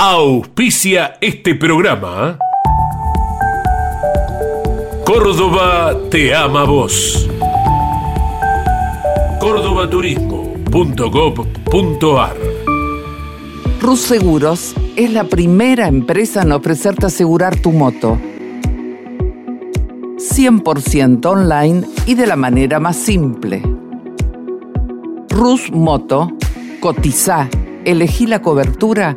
auspicia este programa. Córdoba te ama vos. cordobaturismo.gov.ar Rus Seguros es la primera empresa en ofrecerte asegurar tu moto. 100% online y de la manera más simple. Rus Moto, cotiza, elegí la cobertura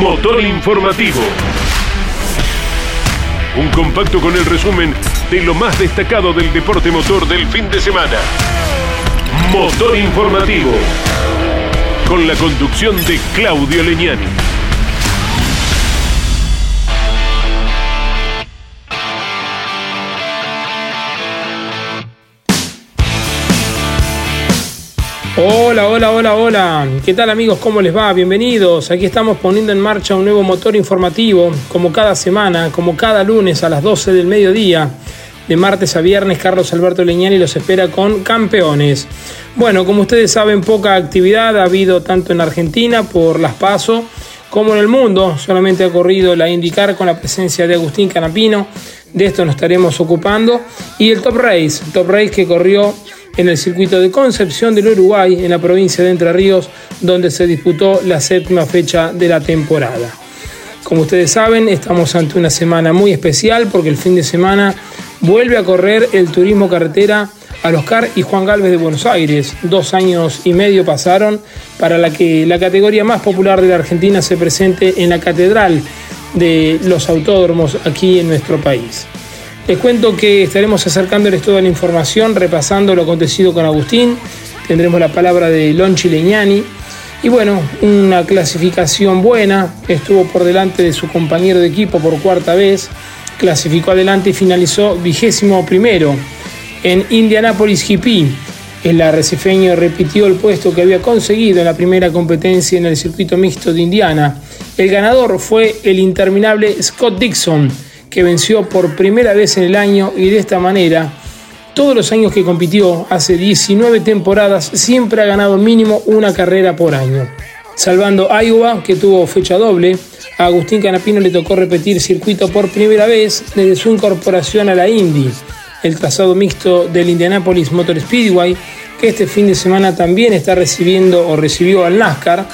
Motor Informativo. Un compacto con el resumen de lo más destacado del deporte motor del fin de semana. Motor Informativo. Con la conducción de Claudio Leñani. Hola, hola, hola, hola. ¿Qué tal amigos? ¿Cómo les va? Bienvenidos. Aquí estamos poniendo en marcha un nuevo motor informativo, como cada semana, como cada lunes a las 12 del mediodía. De martes a viernes, Carlos Alberto Leñani los espera con campeones. Bueno, como ustedes saben, poca actividad ha habido tanto en Argentina por las PASO como en el mundo. Solamente ha corrido la IndyCar con la presencia de Agustín Canapino. De esto nos estaremos ocupando. Y el Top Race, Top Race que corrió en el circuito de Concepción del Uruguay, en la provincia de Entre Ríos, donde se disputó la séptima fecha de la temporada. Como ustedes saben, estamos ante una semana muy especial porque el fin de semana vuelve a correr el turismo carretera al Oscar y Juan Galvez de Buenos Aires. Dos años y medio pasaron para la que la categoría más popular de la Argentina se presente en la catedral de los autódromos aquí en nuestro país. Les cuento que estaremos acercándoles toda la información, repasando lo acontecido con Agustín. Tendremos la palabra de Lonchi Leñani. Y bueno, una clasificación buena. Estuvo por delante de su compañero de equipo por cuarta vez. Clasificó adelante y finalizó vigésimo primero. En Indianapolis GP, el arrecifeño repitió el puesto que había conseguido en la primera competencia en el circuito mixto de Indiana. El ganador fue el interminable Scott Dixon que venció por primera vez en el año y de esta manera, todos los años que compitió, hace 19 temporadas, siempre ha ganado mínimo una carrera por año. Salvando Iowa, que tuvo fecha doble, a Agustín Canapino le tocó repetir circuito por primera vez desde su incorporación a la Indy, el trazado mixto del Indianapolis Motor Speedway, que este fin de semana también está recibiendo o recibió al NASCAR,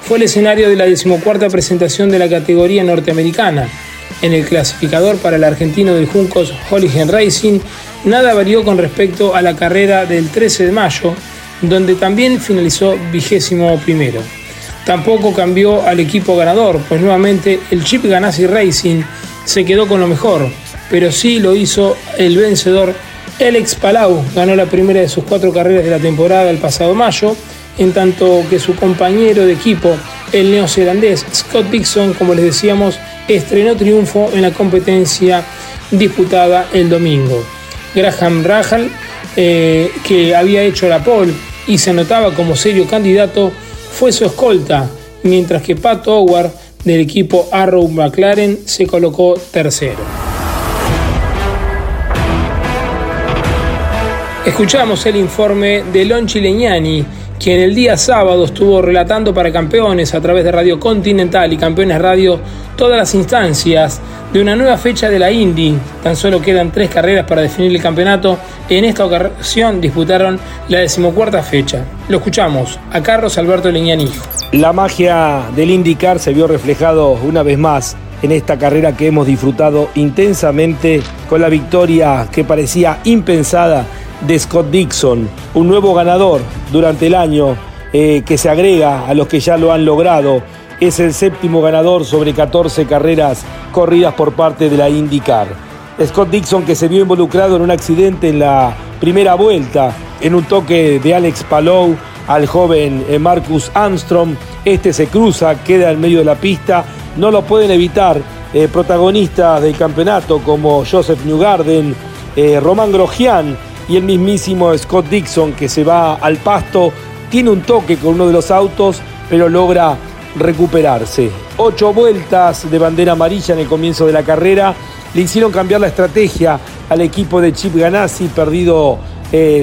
fue el escenario de la decimocuarta presentación de la categoría norteamericana. En el clasificador para el argentino del Juncos Hooligan Racing, nada varió con respecto a la carrera del 13 de mayo, donde también finalizó vigésimo primero. Tampoco cambió al equipo ganador, pues nuevamente el Chip Ganassi Racing se quedó con lo mejor, pero sí lo hizo el vencedor Alex Palau, ganó la primera de sus cuatro carreras de la temporada el pasado mayo, en tanto que su compañero de equipo, el neozelandés Scott Dixon, como les decíamos, estrenó triunfo en la competencia disputada el domingo. Graham Rahal, eh, que había hecho la pole y se notaba como serio candidato, fue su escolta, mientras que Pat Howard del equipo Arrow McLaren se colocó tercero. Escuchamos el informe de Lonchi Leñani, quien el día sábado estuvo relatando para campeones a través de Radio Continental y Campeones Radio todas las instancias de una nueva fecha de la Indy. Tan solo quedan tres carreras para definir el campeonato. En esta ocasión disputaron la decimocuarta fecha. Lo escuchamos a Carlos Alberto Leñani. La magia del IndyCar se vio reflejado una vez más en esta carrera que hemos disfrutado intensamente con la victoria que parecía impensada de Scott Dixon, un nuevo ganador durante el año eh, que se agrega a los que ya lo han logrado. Es el séptimo ganador sobre 14 carreras corridas por parte de la IndyCar. Scott Dixon que se vio involucrado en un accidente en la primera vuelta, en un toque de Alex Palou al joven eh, Marcus Armstrong. Este se cruza, queda en medio de la pista. No lo pueden evitar eh, protagonistas del campeonato como Joseph Newgarden, Román Grosjean y el mismísimo Scott Dixon que se va al pasto. Tiene un toque con uno de los autos, pero logra recuperarse. Ocho vueltas de bandera amarilla en el comienzo de la carrera le hicieron cambiar la estrategia al equipo de Chip Ganassi, perdido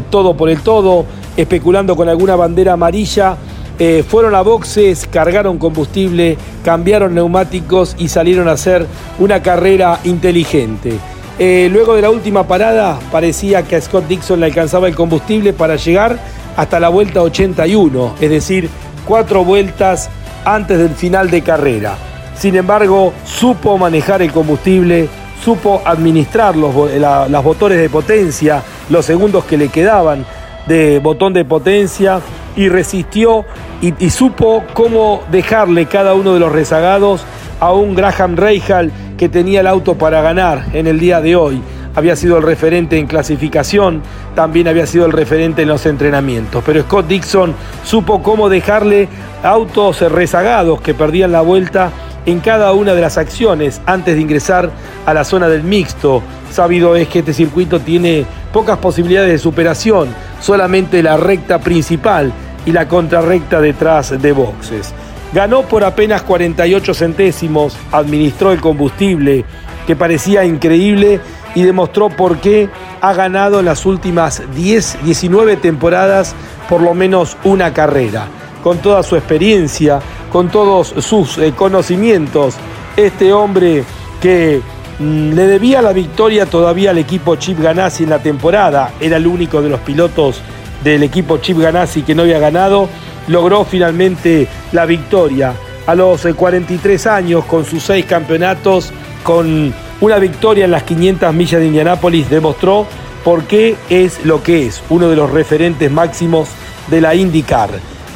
todo por el todo especulando con alguna bandera amarilla. Eh, fueron a boxes, cargaron combustible, cambiaron neumáticos y salieron a hacer una carrera inteligente. Eh, luego de la última parada parecía que a Scott Dixon le alcanzaba el combustible para llegar hasta la vuelta 81, es decir, cuatro vueltas antes del final de carrera. Sin embargo, supo manejar el combustible, supo administrar los, las motores de potencia, los segundos que le quedaban, de botón de potencia y resistió y, supo cómo dejarle cada uno de los rezagados a un Graham Rahal que tenía el auto para ganar en el día de hoy. Había sido el referente en clasificación, también había sido el referente en los entrenamientos. Pero Scott Dixon supo cómo dejarle autos rezagados que perdían la vuelta en cada una de las acciones antes de ingresar a la zona del mixto. Sabido es que este circuito tiene pocas posibilidades de superación, solamente la recta principal y la contrarrecta detrás de boxes. Ganó por apenas 48 centésimos, administró el combustible, que parecía increíble, y demostró por qué ha ganado en las últimas 10, 19 temporadas por lo menos una carrera. Con toda su experiencia, con todos sus eh, conocimientos, este hombre que Mm, le debía la victoria todavía al equipo Chip Ganassi en la temporada. Era el único de los pilotos del equipo Chip Ganassi que no había ganado. Logró finalmente la victoria. A los 43 eh, años, con sus seis campeonatos, con una victoria en las 500 millas de Indianápolis, demostró por qué es lo que es, uno de los referentes máximos de la IndyCar.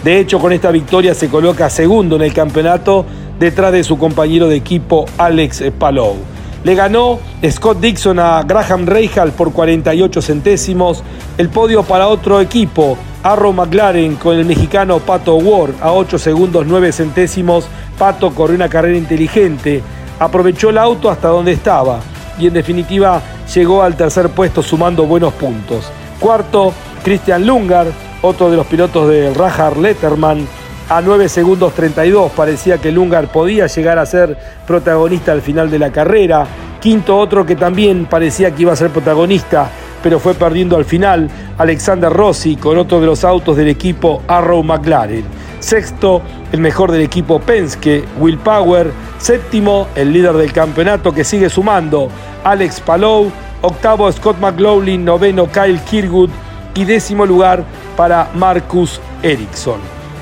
De hecho, con esta victoria se coloca segundo en el campeonato detrás de su compañero de equipo Alex Palou. Le ganó Scott Dixon a Graham Rahal por 48 centésimos. El podio para otro equipo, Arrow McLaren con el mexicano Pato Ward a 8 segundos 9 centésimos. Pato corrió una carrera inteligente, aprovechó el auto hasta donde estaba y en definitiva llegó al tercer puesto sumando buenos puntos. Cuarto, Christian Lungar, otro de los pilotos de Rajar Letterman, a 9 segundos 32. Parecía que Lungar podía llegar a ser protagonista al final de la carrera. Quinto otro que también parecía que iba a ser protagonista, pero fue perdiendo al final, Alexander Rossi con otro de los autos del equipo Arrow McLaren. Sexto, el mejor del equipo Penske, Will Power. Séptimo, el líder del campeonato que sigue sumando, Alex Palou. Octavo, Scott McLaughlin. Noveno, Kyle Kirkwood. Y décimo lugar para Marcus Ericsson.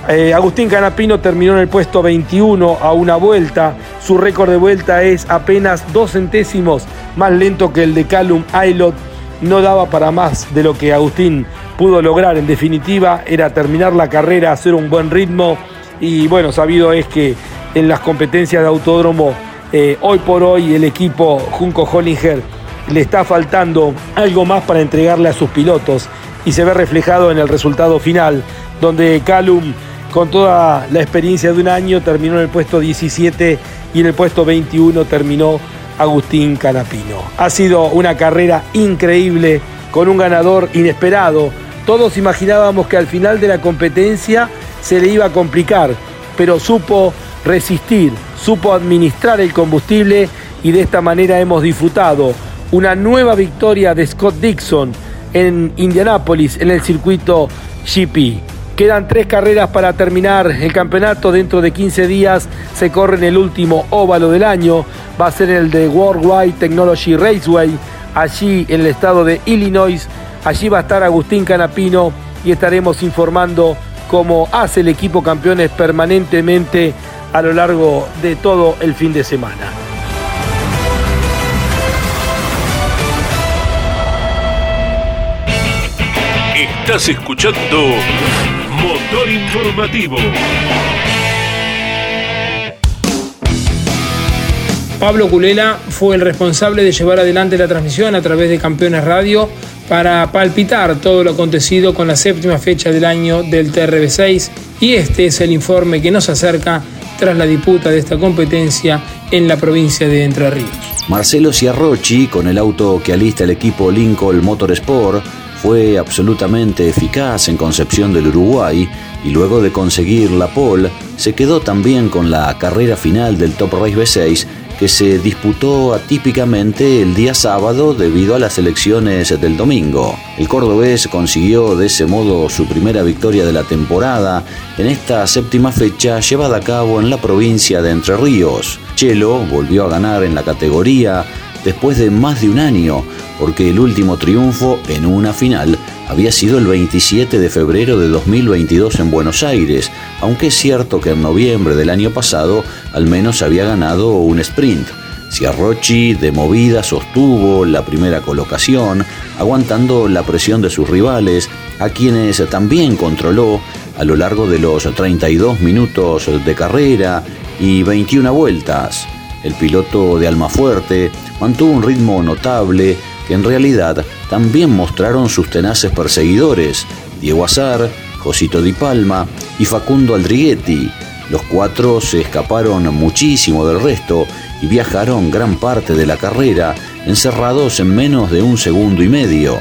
Eh, Agustín Canapino terminó en el puesto 21 a una vuelta. Su récord de vuelta es apenas dos centésimos más lento que el de Callum Aylot. No daba para más de lo que Agustín pudo lograr. En definitiva, era terminar la carrera, hacer un buen ritmo. Y bueno, sabido es que en las competencias de autódromo, eh, hoy por hoy el equipo Junco Hollinger le está faltando algo más para entregarle a sus pilotos. Y se ve reflejado en el resultado final, donde Callum con toda la experiencia de un año, terminó en el puesto 17 y en el puesto 21 terminó Agustín Canapino. Ha sido una carrera increíble con un ganador inesperado. Todos imaginábamos que al final de la competencia se le iba a complicar, pero supo resistir, supo administrar el combustible y de esta manera hemos disfrutado una nueva victoria de Scott Dixon en Indianápolis en el circuito GP. Quedan tres carreras para terminar el campeonato. Dentro de 15 días se corre en el último óvalo del año. Va a ser el de Worldwide Technology Raceway, allí en el estado de Illinois. Allí va a estar Agustín Canapino y estaremos informando cómo hace el equipo campeones permanentemente a lo largo de todo el fin de semana. Estás escuchando Motor Informativo. Pablo Culela fue el responsable de llevar adelante la transmisión a través de Campeones Radio para palpitar todo lo acontecido con la séptima fecha del año del TRB6 y este es el informe que nos acerca tras la disputa de esta competencia en la provincia de Entre Ríos. Marcelo Ciarrochi, con el auto que alista el equipo Lincoln Motorsport, fue absolutamente eficaz en Concepción del Uruguay y luego de conseguir la pole se quedó también con la carrera final del Top Race B6 que se disputó atípicamente el día sábado debido a las elecciones del domingo. El cordobés consiguió de ese modo su primera victoria de la temporada en esta séptima fecha llevada a cabo en la provincia de Entre Ríos. Chelo volvió a ganar en la categoría después de más de un año, porque el último triunfo en una final había sido el 27 de febrero de 2022 en Buenos Aires, aunque es cierto que en noviembre del año pasado al menos había ganado un sprint. Ciarrochi de movida sostuvo la primera colocación, aguantando la presión de sus rivales, a quienes también controló a lo largo de los 32 minutos de carrera y 21 vueltas. El piloto de Almafuerte mantuvo un ritmo notable que en realidad también mostraron sus tenaces perseguidores, Diego Azar, Josito Di Palma y Facundo Aldriguetti. Los cuatro se escaparon muchísimo del resto y viajaron gran parte de la carrera encerrados en menos de un segundo y medio.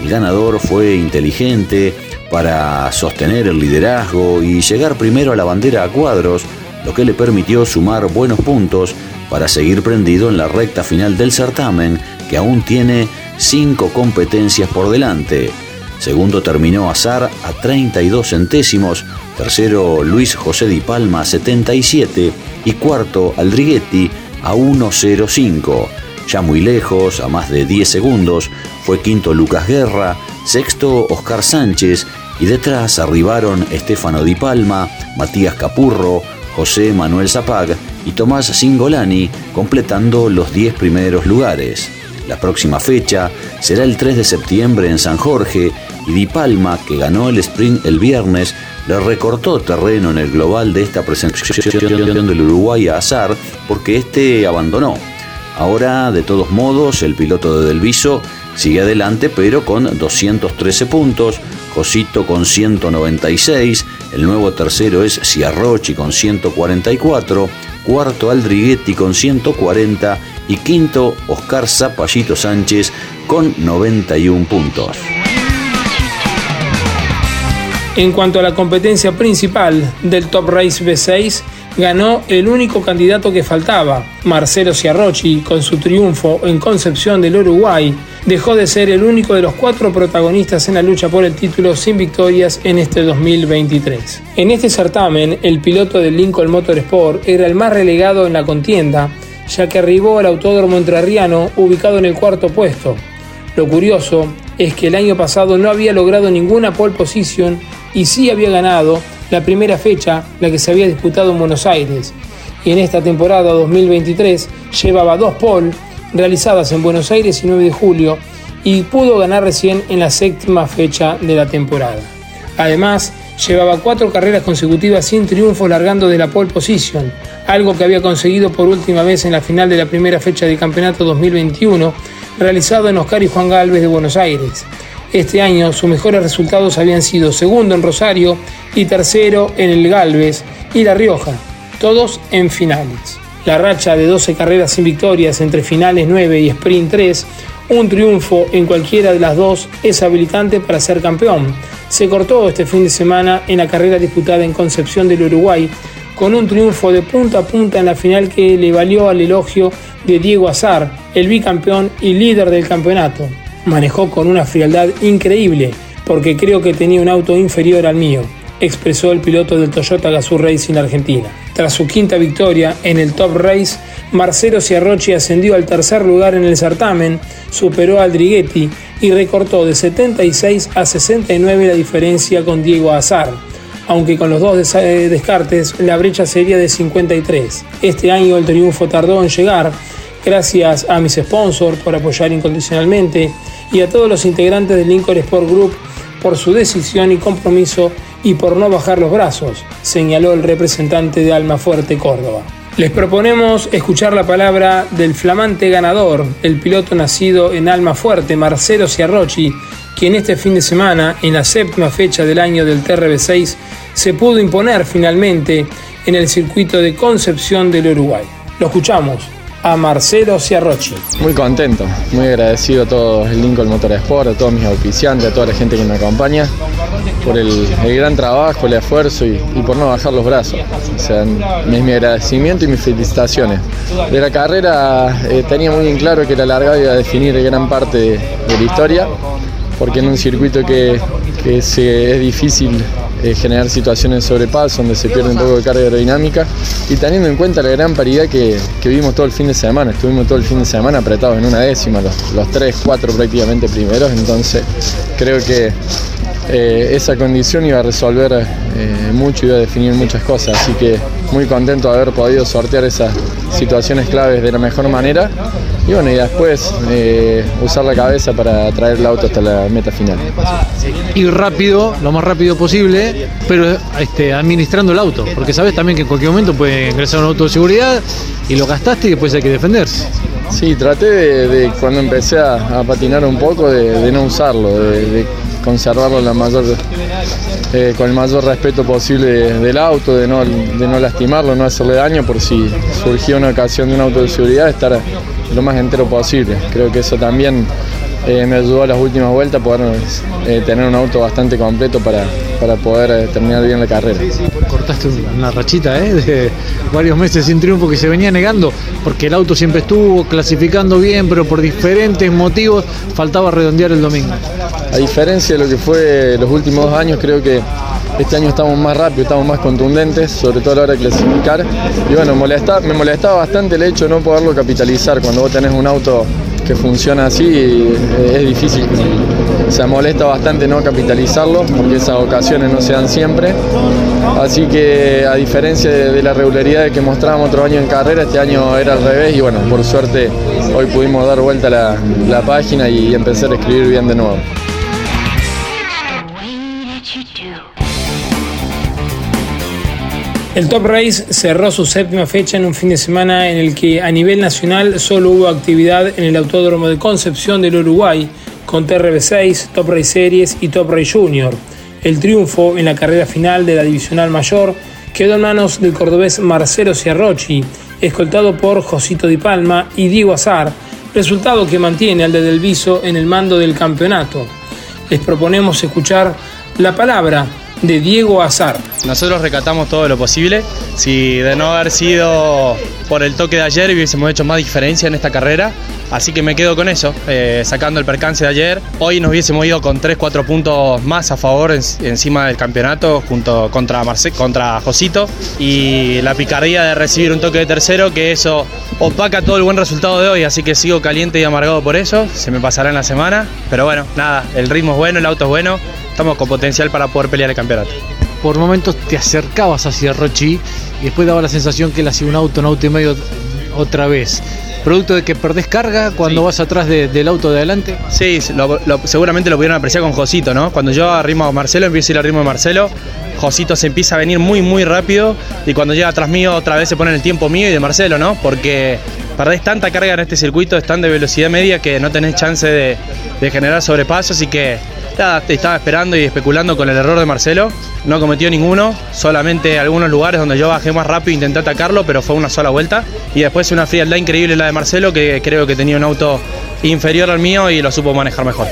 El ganador fue inteligente para sostener el liderazgo y llegar primero a la bandera a cuadros, lo que le permitió sumar buenos puntos para seguir prendido en la recta final del certamen, que aún tiene cinco competencias por delante. Segundo terminó Azar a 32 centésimos, tercero Luis José Di Palma a 77 y cuarto Aldriguetti a 1.05. Ya muy lejos, a más de 10 segundos, fue quinto Lucas Guerra, sexto Oscar Sánchez y detrás arribaron Estefano Di Palma, Matías Capurro, José Manuel Zapag y Tomás Singolani, completando los 10 primeros lugares. La próxima fecha será el 3 de septiembre en San Jorge y Di Palma, que ganó el sprint el viernes, le recortó terreno en el global de esta presentación del Uruguay a Azar porque este abandonó. Ahora, de todos modos, el piloto de Delviso sigue adelante, pero con 213 puntos, Josito con 196, el nuevo tercero es Ciarrochi con 144, cuarto Aldriguetti con 140 y quinto Oscar Zapallito Sánchez con 91 puntos. En cuanto a la competencia principal del Top Race B6, ganó el único candidato que faltaba, Marcelo Ciarrochi, con su triunfo en Concepción del Uruguay, dejó de ser el único de los cuatro protagonistas en la lucha por el título sin victorias en este 2023. En este certamen, el piloto del Lincoln Motorsport era el más relegado en la contienda, ya que arribó al Autódromo Entrerriano ubicado en el cuarto puesto. Lo curioso es que el año pasado no había logrado ninguna pole position y sí había ganado la primera fecha, la que se había disputado en Buenos Aires. Y en esta temporada 2023 llevaba dos pole realizadas en Buenos Aires y 9 de julio y pudo ganar recién en la séptima fecha de la temporada. Además, llevaba cuatro carreras consecutivas sin triunfo largando de la pole position, algo que había conseguido por última vez en la final de la primera fecha del campeonato 2021, realizado en Oscar y Juan Galvez de Buenos Aires. Este año sus mejores resultados habían sido segundo en Rosario y tercero en el Galvez y La Rioja, todos en finales. La racha de 12 carreras sin victorias entre finales 9 y sprint 3, un triunfo en cualquiera de las dos es habilitante para ser campeón. Se cortó este fin de semana en la carrera disputada en Concepción del Uruguay, con un triunfo de punta a punta en la final que le valió al elogio de Diego Azar, el bicampeón y líder del campeonato. Manejó con una frialdad increíble, porque creo que tenía un auto inferior al mío expresó el piloto del Toyota Gazoo Racing Argentina. Tras su quinta victoria en el Top Race, Marcelo Ciarrochi ascendió al tercer lugar en el certamen, superó a Aldriguetti y recortó de 76 a 69 la diferencia con Diego Azar, aunque con los dos eh, descartes la brecha sería de 53. Este año el triunfo tardó en llegar, gracias a mis sponsors por apoyar incondicionalmente y a todos los integrantes del Lincoln Sport Group por su decisión y compromiso y por no bajar los brazos, señaló el representante de Almafuerte Córdoba. Les proponemos escuchar la palabra del flamante ganador, el piloto nacido en Almafuerte, Marcelo Ciarrochi, quien este fin de semana, en la séptima fecha del año del TRB6, se pudo imponer finalmente en el circuito de Concepción del Uruguay. Lo escuchamos a Marcelo Ciarrochi. Muy contento, muy agradecido a todo el Lincoln Motorsport, a todos mis auspiciantes, a toda la gente que me acompaña por el, gran trabajo, el esfuerzo y, por no bajar los brazos. O sea, es mi agradecimiento y mis felicitaciones. De la carrera eh, tenía muy en claro que la largada iba a definir gran parte de, la historia, porque en un circuito que, es difícil eh, generar situaciones de sobrepaso donde se pierde un poco de carga aerodinámica. Y teniendo en cuenta la gran paridad que, vimos todo el fin de semana, estuvimos todo el fin de semana apretados en una décima, los, los tres, cuatro prácticamente primeros, entonces creo que eh, esa condición iba a resolver eh, mucho, iba a definir muchas cosas, así que muy contento de haber podido sortear esas situaciones claves de la mejor manera y bueno, y después eh, usar la cabeza para traer el auto hasta la meta final. Ir rápido, lo más rápido posible, pero este, administrando el auto, porque sabes también que en cualquier momento puede ingresar un auto de seguridad y lo gastaste y después hay que defenderse. Sí, traté de, cuando empecé a, patinar un poco de, no usarlo, de conservarlo la mayor, eh, con el mayor respeto posible del auto, de no, de no lastimarlo, no hacerle daño por si surgía una ocasión de un auto de seguridad, estar lo más entero posible. Creo que eso también eh, me ayudó a las últimas vueltas a poder eh, tener un auto bastante completo para, para poder eh, terminar bien la carrera. Cortaste una rachita de varios meses sin triunfo que se venía negando, porque el auto siempre estuvo clasificando bien, pero por diferentes motivos faltaba redondear el domingo. A diferencia de lo que fue los últimos dos años, creo que este año estamos más rápidos, estamos más contundentes, sobre todo a la hora de clasificar. Y bueno, me molestaba bastante el hecho de no poderlo capitalizar cuando vos tenés un auto que funciona así eh, es difícil. Se molesta bastante no capitalizarlo porque esas ocasiones no se dan siempre. Así que a diferencia de, la regularidad que mostrábamos otro año en carrera, este año era al revés y bueno, por suerte hoy pudimos dar vuelta la, la página y empezar a escribir bien de nuevo. El Top Race cerró su séptima fecha en un fin de semana en el que a nivel nacional solo hubo actividad en el Autódromo de Concepción del Uruguay con TRB6, Top Race Series y Top Race Junior. El triunfo en la carrera final de la Divisional Mayor quedó en manos del cordobés Marcelo Ciarrochi, escoltado por Josito Di Palma y Diego Azar, resultado que mantiene al de Del Viso en el mando del campeonato. Les proponemos escuchar la palabra de Diego Azar. Nosotros recatamos todo lo posible. Si de no haber sido por el toque de ayer hubiésemos hecho más diferencia en esta carrera. Así que me quedo con eso, eh, sacando el percance de ayer. Hoy nos hubiésemos ido con 3-4 puntos más a favor encima del campeonato junto contra, Marce, contra Josito. Y la picardía de recibir un toque de tercero, que eso opaca todo el buen resultado de hoy. Así que sigo caliente y amargado por eso. Se me pasará en la semana. Pero bueno, nada, el ritmo es bueno, el auto es bueno estamos con potencial para poder pelear el campeonato. Por momentos te acercabas hacia Rochi y después daba la sensación que él hacía un auto, un auto y medio otra vez. ¿Producto de que perdés carga cuando vas atrás del auto de adelante? Sí, seguramente lo pudieron apreciar con Josito, ¿no? Cuando yo arrimo a Marcelo, empiezo a ir al ritmo de Marcelo, Josito se empieza a venir muy, muy rápido y cuando llega atrás mío otra vez se pone en el tiempo mío y de Marcelo, ¿no? Porque perdés tanta carga en este circuito, están de velocidad media que no tenés chance de, de generar sobrepasos y que estaba esperando y especulando con el error de Marcelo. No cometió ninguno, solamente algunos lugares donde yo bajé más rápido e intenté atacarlo, pero fue una sola vuelta. Y después una frialdad increíble la de Marcelo, que creo que tenía un auto inferior al mío y lo supo manejar mejor.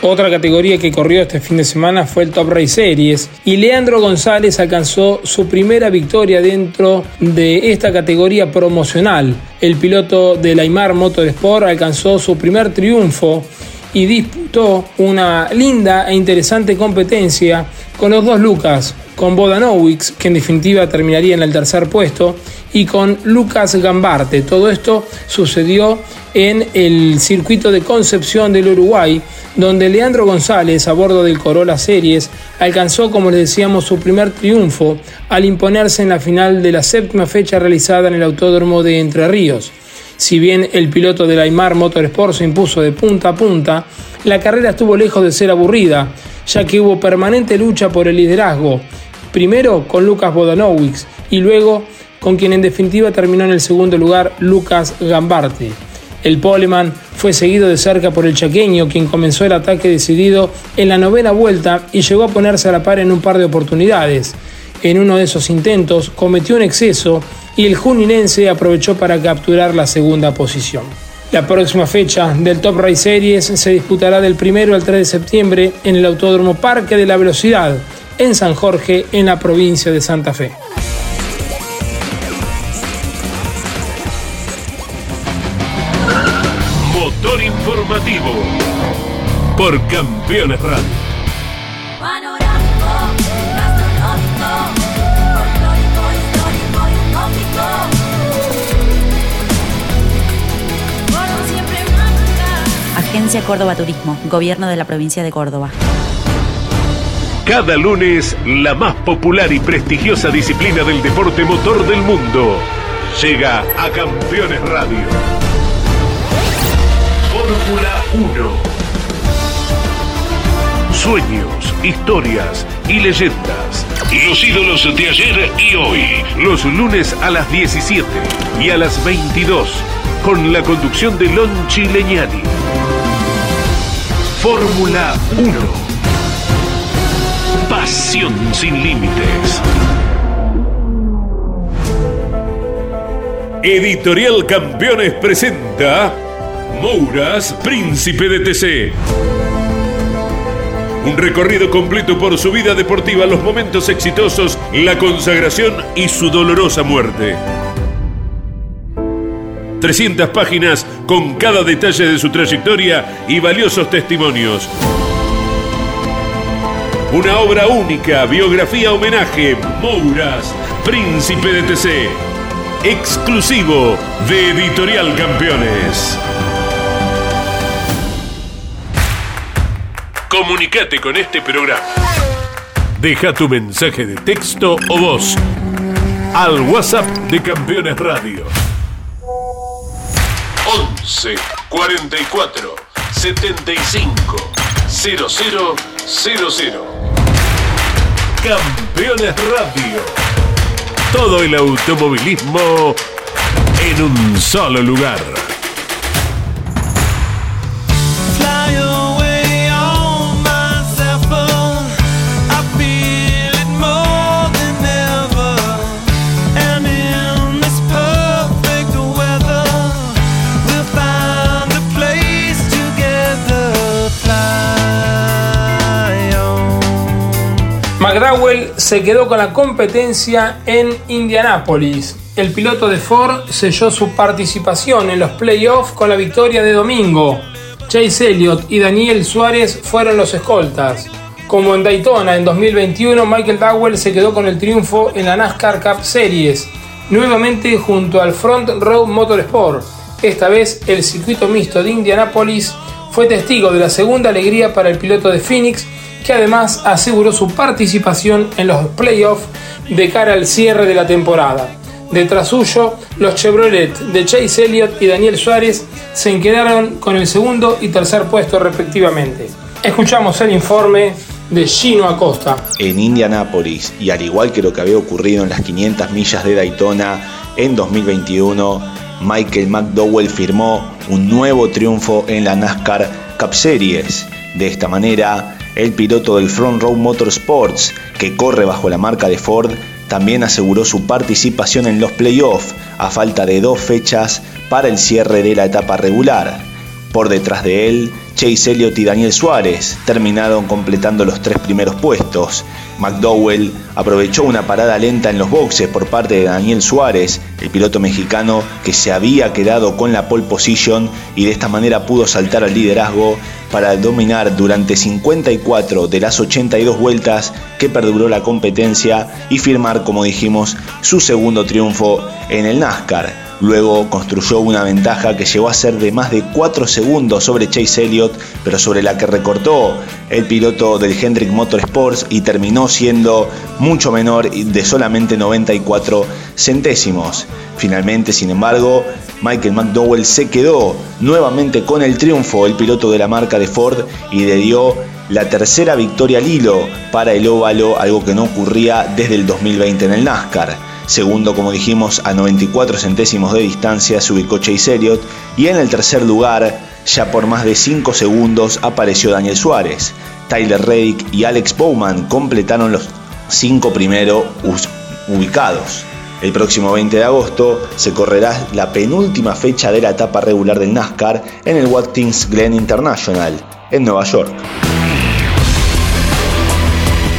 Otra categoría que corrió este fin de semana fue el Top Race Series y Leandro González alcanzó su primera victoria dentro de esta categoría promocional. El piloto de Aymar Motorsport alcanzó su primer triunfo y disputó una linda e interesante competencia con los dos Lucas, con Bodanowicz, que en definitiva terminaría en el tercer puesto, y con Lucas Gambarte. Todo esto sucedió en el circuito de Concepción del Uruguay, donde Leandro González, a bordo del Corolla Series, alcanzó, como les decíamos, su primer triunfo al imponerse en la final de la séptima fecha realizada en el Autódromo de Entre Ríos. Si bien el piloto del Aymar Motorsport se impuso de punta a punta, la carrera estuvo lejos de ser aburrida, ya que hubo permanente lucha por el liderazgo. Primero con Lucas Bodanowicz y luego con quien en definitiva terminó en el segundo lugar Lucas Gambarte. El poleman fue seguido de cerca por el chaqueño, quien comenzó el ataque decidido en la novena vuelta y llegó a ponerse a la par en un par de oportunidades. En uno de esos intentos cometió un exceso y el juninense aprovechó para capturar la segunda posición. La próxima fecha del Top Race Series se disputará del 1 al 3 de septiembre en el Autódromo Parque de la Velocidad, en San Jorge, en la provincia de Santa Fe. Motor informativo por Campeones Radio. Agencia Córdoba Turismo, Gobierno de la Provincia de Córdoba. Cada lunes, la más popular y prestigiosa disciplina del deporte motor del mundo llega a Campeones Radio. Fórmula 1. Sueños, historias y leyendas. Los ídolos de ayer y hoy. Los lunes a las 17 y a las 22. Con la conducción de Lon Chileñani. Fórmula 1. Pasión sin límites. Editorial Campeones presenta Mouras, Príncipe de TC. Un recorrido completo por su vida deportiva, los momentos exitosos, la consagración y su dolorosa muerte. 300 páginas con cada detalle de su trayectoria y valiosos testimonios. Una obra única, biografía homenaje, Mouras, Príncipe de TC. Exclusivo de Editorial Campeones. Comunicate con este programa. Deja tu mensaje de texto o voz al WhatsApp de Campeones Radio. 11 44 75 0000. Campeones Radio. Todo el automovilismo en un solo lugar. McDowell se quedó con la competencia en Indianápolis. El piloto de Ford selló su participación en los playoffs con la victoria de domingo. Chase Elliott y Daniel Suárez fueron los escoltas. Como en Daytona en 2021, Michael Dowell se quedó con el triunfo en la NASCAR Cup Series, nuevamente junto al Front Row Motorsport. Esta vez el circuito mixto de Indianápolis fue testigo de la segunda alegría para el piloto de Phoenix que además aseguró su participación en los playoffs de cara al cierre de la temporada. Detrás suyo, los Chevrolet de Chase Elliott y Daniel Suárez se quedaron con el segundo y tercer puesto respectivamente. Escuchamos el informe de Gino Acosta. En Indianápolis, y al igual que lo que había ocurrido en las 500 millas de Daytona en 2021, Michael McDowell firmó un nuevo triunfo en la NASCAR Cup Series. De esta manera, el piloto del Front Row Motorsports, que corre bajo la marca de Ford, también aseguró su participación en los playoffs a falta de dos fechas para el cierre de la etapa regular. Por detrás de él, Chase Elliott y Daniel Suárez terminaron completando los tres primeros puestos. McDowell aprovechó una parada lenta en los boxes por parte de Daniel Suárez, el piloto mexicano que se había quedado con la pole position y de esta manera pudo saltar al liderazgo para dominar durante 54 de las 82 vueltas que perduró la competencia y firmar, como dijimos, su segundo triunfo en el NASCAR. Luego construyó una ventaja que llegó a ser de más de 4 segundos sobre Chase Elliott, pero sobre la que recortó el piloto del Hendrick Motorsports y terminó siendo mucho menor de solamente 94 centésimos. Finalmente, sin embargo, Michael McDowell se quedó nuevamente con el triunfo, el piloto de la marca de Ford, y le dio la tercera victoria al hilo para el óvalo, algo que no ocurría desde el 2020 en el NASCAR. Segundo, como dijimos, a 94 centésimos de distancia se ubicó Chase Elliott. Y en el tercer lugar, ya por más de 5 segundos, apareció Daniel Suárez. Tyler Reddick y Alex Bowman completaron los 5 primeros ubicados. El próximo 20 de agosto se correrá la penúltima fecha de la etapa regular del NASCAR en el Watkins Glen International, en Nueva York.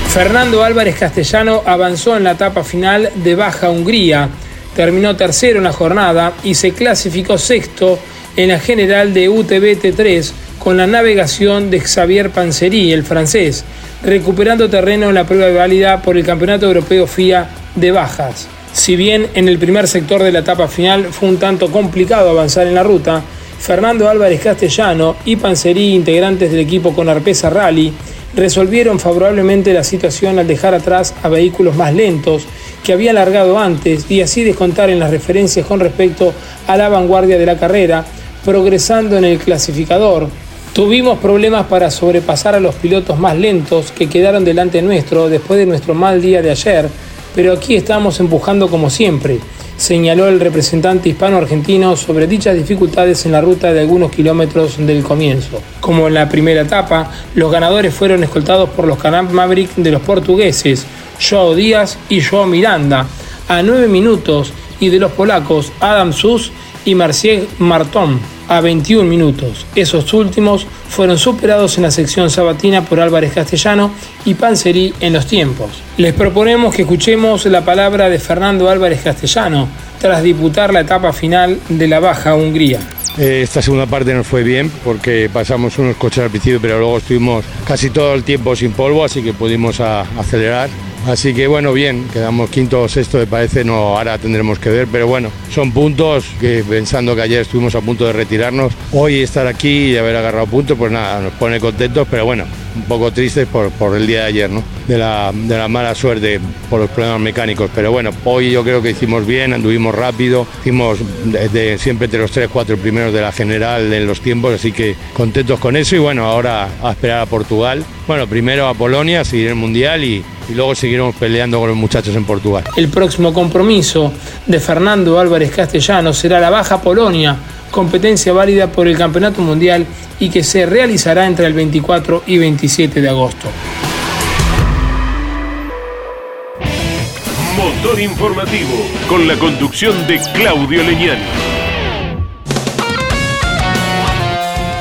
Fernando Álvarez Castellano avanzó en la etapa final de Baja Hungría, terminó tercero en la jornada y se clasificó sexto en la general de UTBT3 con la navegación de Xavier Panzeri, el francés, recuperando terreno en la prueba válida por el Campeonato Europeo FIA de Bajas. Si bien en el primer sector de la etapa final fue un tanto complicado avanzar en la ruta, Fernando Álvarez Castellano y Panzerí, integrantes del equipo con Arpesa Rally, resolvieron favorablemente la situación al dejar atrás a vehículos más lentos que habían largado antes y así descontar en las referencias con respecto a la vanguardia de la carrera, progresando en el clasificador. Tuvimos problemas para sobrepasar a los pilotos más lentos que quedaron delante nuestro después de nuestro mal día de ayer, pero aquí estamos empujando como siempre, señaló el representante hispano-argentino sobre dichas dificultades en la ruta de algunos kilómetros del comienzo. Como en la primera etapa, los ganadores fueron escoltados por los Canam Maverick de los portugueses, Joao Díaz y Joao Miranda, a nueve minutos, y de los polacos Adam Sus y Marcier Martón a 21 minutos. Esos últimos fueron superados en la sección sabatina por Álvarez Castellano y Panzeri en los tiempos. Les proponemos que escuchemos la palabra de Fernando Álvarez Castellano tras disputar la etapa final de la Baja Hungría. Eh, esta segunda parte nos fue bien porque pasamos unos coches al principio, pero luego estuvimos casi todo el tiempo sin polvo, así que pudimos acelerar Así que bueno, bien, quedamos quinto o sexto, me parece, no, ahora tendremos que ver, pero bueno, son puntos que pensando que ayer estuvimos a punto de retirarnos, hoy estar aquí y haber agarrado puntos, pues nada, nos pone contentos, pero bueno, un poco tristes por, por el día de ayer, ¿no? De la, de la mala suerte por los problemas mecánicos, pero bueno, hoy yo creo que hicimos bien, anduvimos rápido, hicimos de, siempre entre los tres, cuatro primeros de la general en los tiempos, así que contentos con eso y bueno, ahora a esperar a Portugal, bueno, primero a Polonia, seguir el Mundial y y luego seguiremos peleando con los muchachos en Portugal. El próximo compromiso de Fernando Álvarez Castellano será la Baja Polonia, competencia válida por el Campeonato Mundial y que se realizará entre el 24 y 27 de agosto. Motor informativo con la conducción de Claudio Leñán.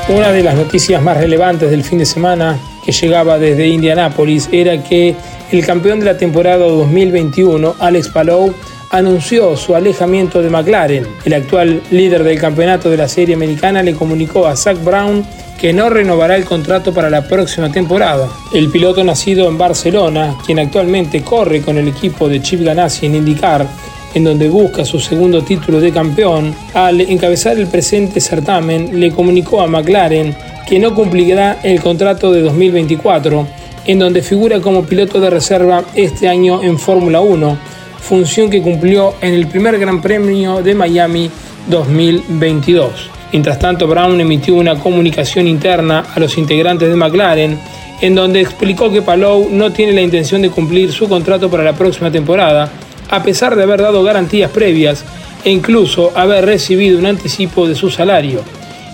Una de las noticias más relevantes del fin de semana que llegaba desde Indianápolis era que el campeón de la temporada 2021, Alex Palou, anunció su alejamiento de McLaren. El actual líder del campeonato de la serie americana le comunicó a Zach Brown que no renovará el contrato para la próxima temporada. El piloto nacido en Barcelona, quien actualmente corre con el equipo de Chip Ganassi en IndyCar, en donde busca su segundo título de campeón, al encabezar el presente certamen le comunicó a McLaren que no cumplirá el contrato de 2024 en donde figura como piloto de reserva este año en Fórmula 1, función que cumplió en el primer Gran Premio de Miami 2022. Mientras tanto, Brown emitió una comunicación interna a los integrantes de McLaren, en donde explicó que Palou no tiene la intención de cumplir su contrato para la próxima temporada, a pesar de haber dado garantías previas e incluso haber recibido un anticipo de su salario.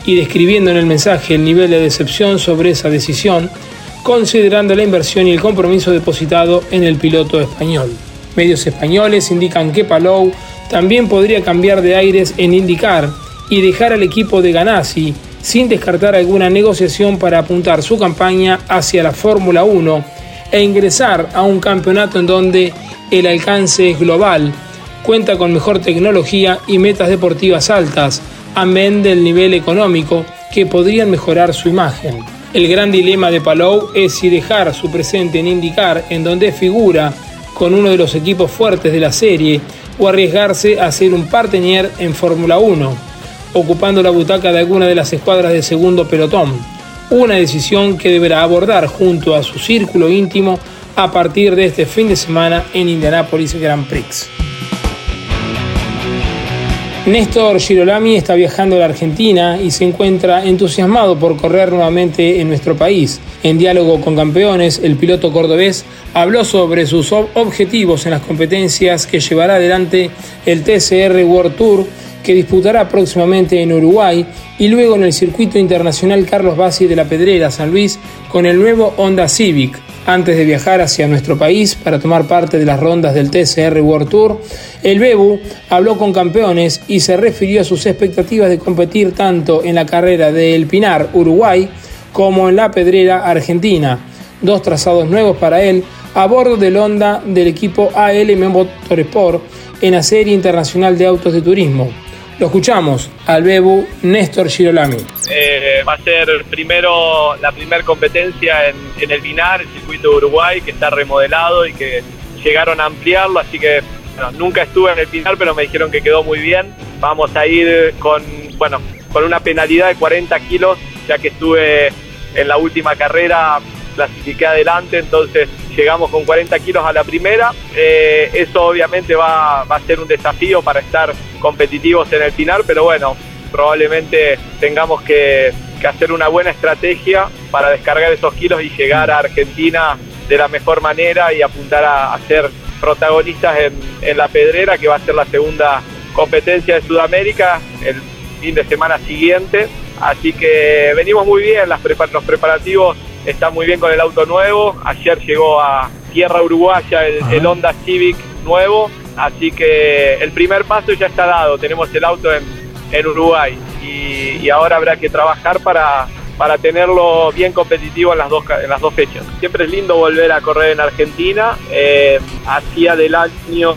Y describiendo en el mensaje el nivel de decepción sobre esa decisión, considerando la inversión y el compromiso depositado en el piloto español. Medios españoles indican que Palou también podría cambiar de aires en indicar y dejar al equipo de Ganassi sin descartar alguna negociación para apuntar su campaña hacia la Fórmula 1 e ingresar a un campeonato en donde el alcance es global, cuenta con mejor tecnología y metas deportivas altas, amén del nivel económico que podrían mejorar su imagen. El gran dilema de Palou es si dejar su presente en IndyCar, en donde figura con uno de los equipos fuertes de la serie, o arriesgarse a ser un partener en Fórmula 1, ocupando la butaca de alguna de las escuadras de segundo pelotón. Una decisión que deberá abordar junto a su círculo íntimo a partir de este fin de semana en Indianapolis Grand Prix. Néstor Girolami está viajando a la Argentina y se encuentra entusiasmado por correr nuevamente en nuestro país. En diálogo con campeones, el piloto cordobés habló sobre sus objetivos en las competencias que llevará adelante el TCR World Tour que disputará próximamente en Uruguay y luego en el circuito internacional Carlos Bassi de la Pedrera San Luis con el nuevo Honda Civic. Antes de viajar hacia nuestro país para tomar parte de las rondas del TCR World Tour, el Bebu habló con campeones y se refirió a sus expectativas de competir tanto en la carrera de El Pinar, Uruguay, como en la Pedrera, Argentina. Dos trazados nuevos para él a bordo del Honda del equipo ALM Motorsport en la Serie Internacional de Autos de Turismo. Lo escuchamos al Bebu Néstor Girolami. Eh, va a ser primero la primera competencia en, el Binar, el circuito de Uruguay, que está remodelado y que llegaron a ampliarlo, así que nunca estuve en el Pinar, pero me dijeron que quedó muy bien. Vamos a ir con, bueno, con una penalidad de 40 kilos, ya que estuve en la última carrera, clasifiqué adelante, entonces llegamos con 40 kilos a la primera. Eh, eso obviamente va, a ser un desafío para estar competitivos en el final, pero bueno, probablemente tengamos que, hacer una buena estrategia para descargar esos kilos y llegar a Argentina de la mejor manera y apuntar a, ser protagonistas en, la pedrera, que va a ser la segunda competencia de Sudamérica el fin de semana siguiente. Así que venimos muy bien, las los preparativos está muy bien con el auto nuevo. Ayer llegó a tierra uruguaya el, Honda Civic nuevo, así que el primer paso ya está dado. Tenemos el auto en, en Uruguay y, ahora habrá que trabajar para, para tenerlo bien competitivo en las dos en las dos fechas. Siempre es lindo volver a correr en Argentina. Eh, hacía del año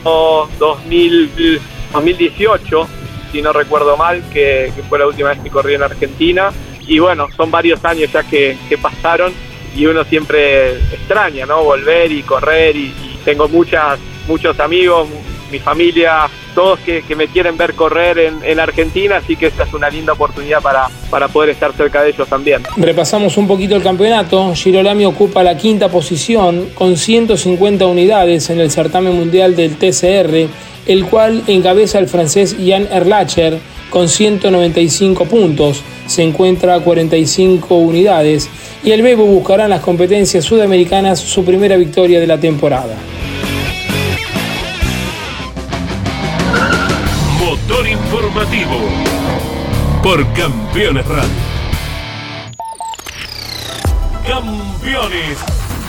2000, 2018, si no recuerdo mal, que, que, fue la última vez que corrí en Argentina y bueno, son varios años ya que, pasaron y uno siempre extraña, ¿no? Volver y correr y, tengo muchas, muchos amigos, mi familia, todos que, me quieren ver correr en, Argentina, así que esta es una linda oportunidad para, para poder estar cerca de ellos también. Repasamos un poquito el campeonato. Girolami ocupa la quinta posición con 150 unidades en el certamen mundial del TCR, el cual encabeza el francés Jan Erlacher con 195 puntos, se encuentra a 45 unidades y el Bebo buscará en las competencias sudamericanas su primera victoria de la temporada. Motor informativo por Campeones Radio. Campeones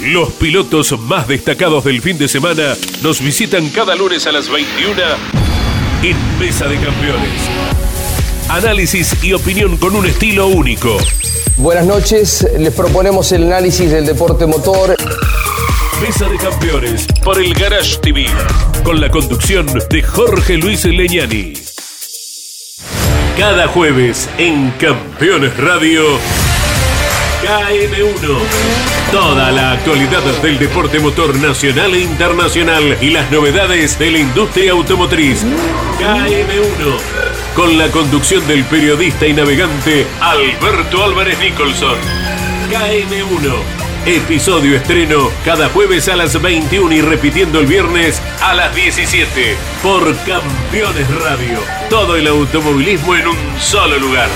Los pilotos más destacados del fin de semana nos visitan cada lunes a las 21 en Mesa de Campeones. Análisis y opinión con un estilo único. Buenas noches, les proponemos el análisis del deporte motor. Mesa de Campeones por el Garage TV, con la conducción de Jorge Luis Leñani. Cada jueves en Campeones Radio. KM1. Toda la actualidad del deporte motor nacional e internacional y las novedades de la industria automotriz. KM1. Con la conducción del periodista y navegante Alberto Álvarez Nicholson. KM1 Episodio estreno cada jueves a las 21 y repitiendo el viernes a las 17 por Campeones Radio. Todo el automovilismo en un solo lugar.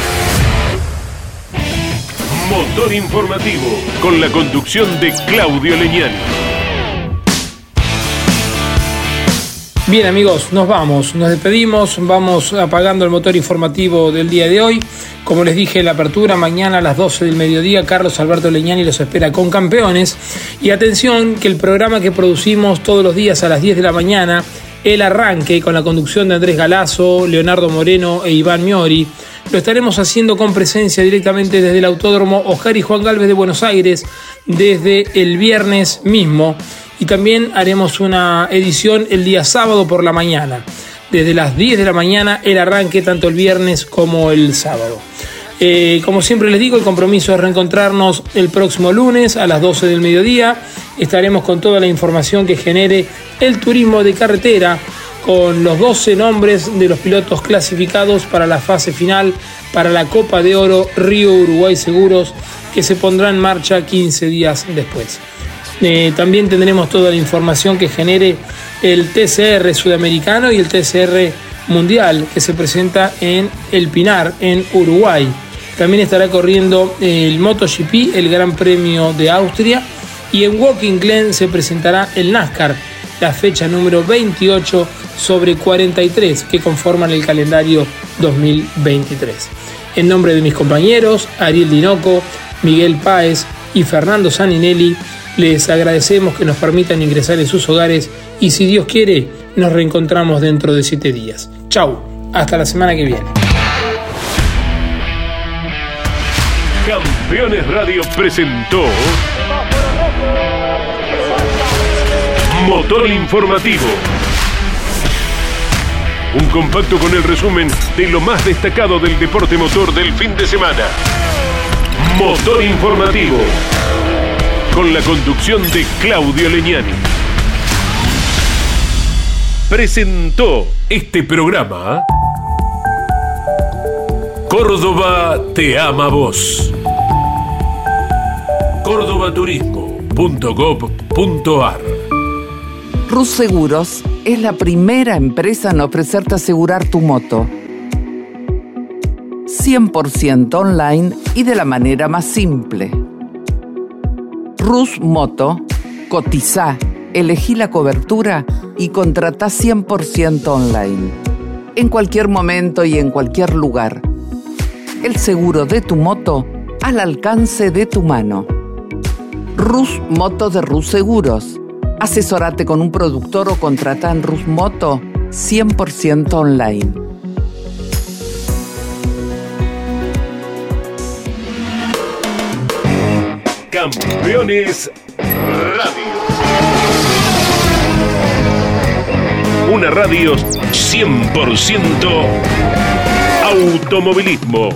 Motor Informativo, con la conducción de Claudio Leñani. Bien amigos, nos vamos, nos despedimos, vamos apagando el motor informativo del día de hoy. Como les dije en la apertura, mañana a las 12 del mediodía Carlos Alberto Leñani los espera con campeones. Y atención que el programa que producimos todos los días a las 10 de la mañana, el arranque con la conducción de Andrés Galazo, Leonardo Moreno e Iván Miori, lo estaremos haciendo con presencia directamente desde el Autódromo Oscar y Juan Galvez de Buenos Aires desde el viernes mismo. Y también haremos una edición el día sábado por la mañana. Desde las 10 de la mañana el arranque tanto el viernes como el sábado. Eh, como siempre les digo, el compromiso es reencontrarnos el próximo lunes a las 12 del mediodía. Estaremos con toda la información que genere el turismo de carretera, con los 12 nombres de los pilotos clasificados para la fase final para la Copa de Oro Río Uruguay Seguros, que se pondrá en marcha 15 días después. Eh, también tendremos toda la información que genere el TCR sudamericano y el TCR mundial que se presenta en El Pinar, en Uruguay. También estará corriendo el MotoGP, el Gran Premio de Austria, y en Walking Glen se presentará el NASCAR, la fecha número 28 sobre 43 que conforman el calendario 2023. En nombre de mis compañeros, Ariel Dinoco, Miguel Páez y Fernando Saninelli, les agradecemos que nos permitan ingresar en sus hogares y si Dios quiere, nos reencontramos dentro de siete días. Chau, hasta la semana que viene. Campeones Radio presentó Motor Informativo. Un compacto con el resumen de lo más destacado del deporte motor del fin de semana. Motor Informativo. Con la conducción de Claudio Leñani. Presentó este programa. Córdoba te ama vos. cordobaturismo.gov.ar Rus Seguros es la primera empresa en ofrecerte asegurar tu moto. 100% online y de la manera más simple. Rus Moto, cotiza, elegí la cobertura y contrata 100% online. En cualquier momento y en cualquier lugar. El seguro de tu moto al alcance de tu mano. Rus Moto de Rus Seguros. Asesorate con un productor o contrata en Rus Moto 100% online. Campeones Radio. Una radio 100% automovilismo.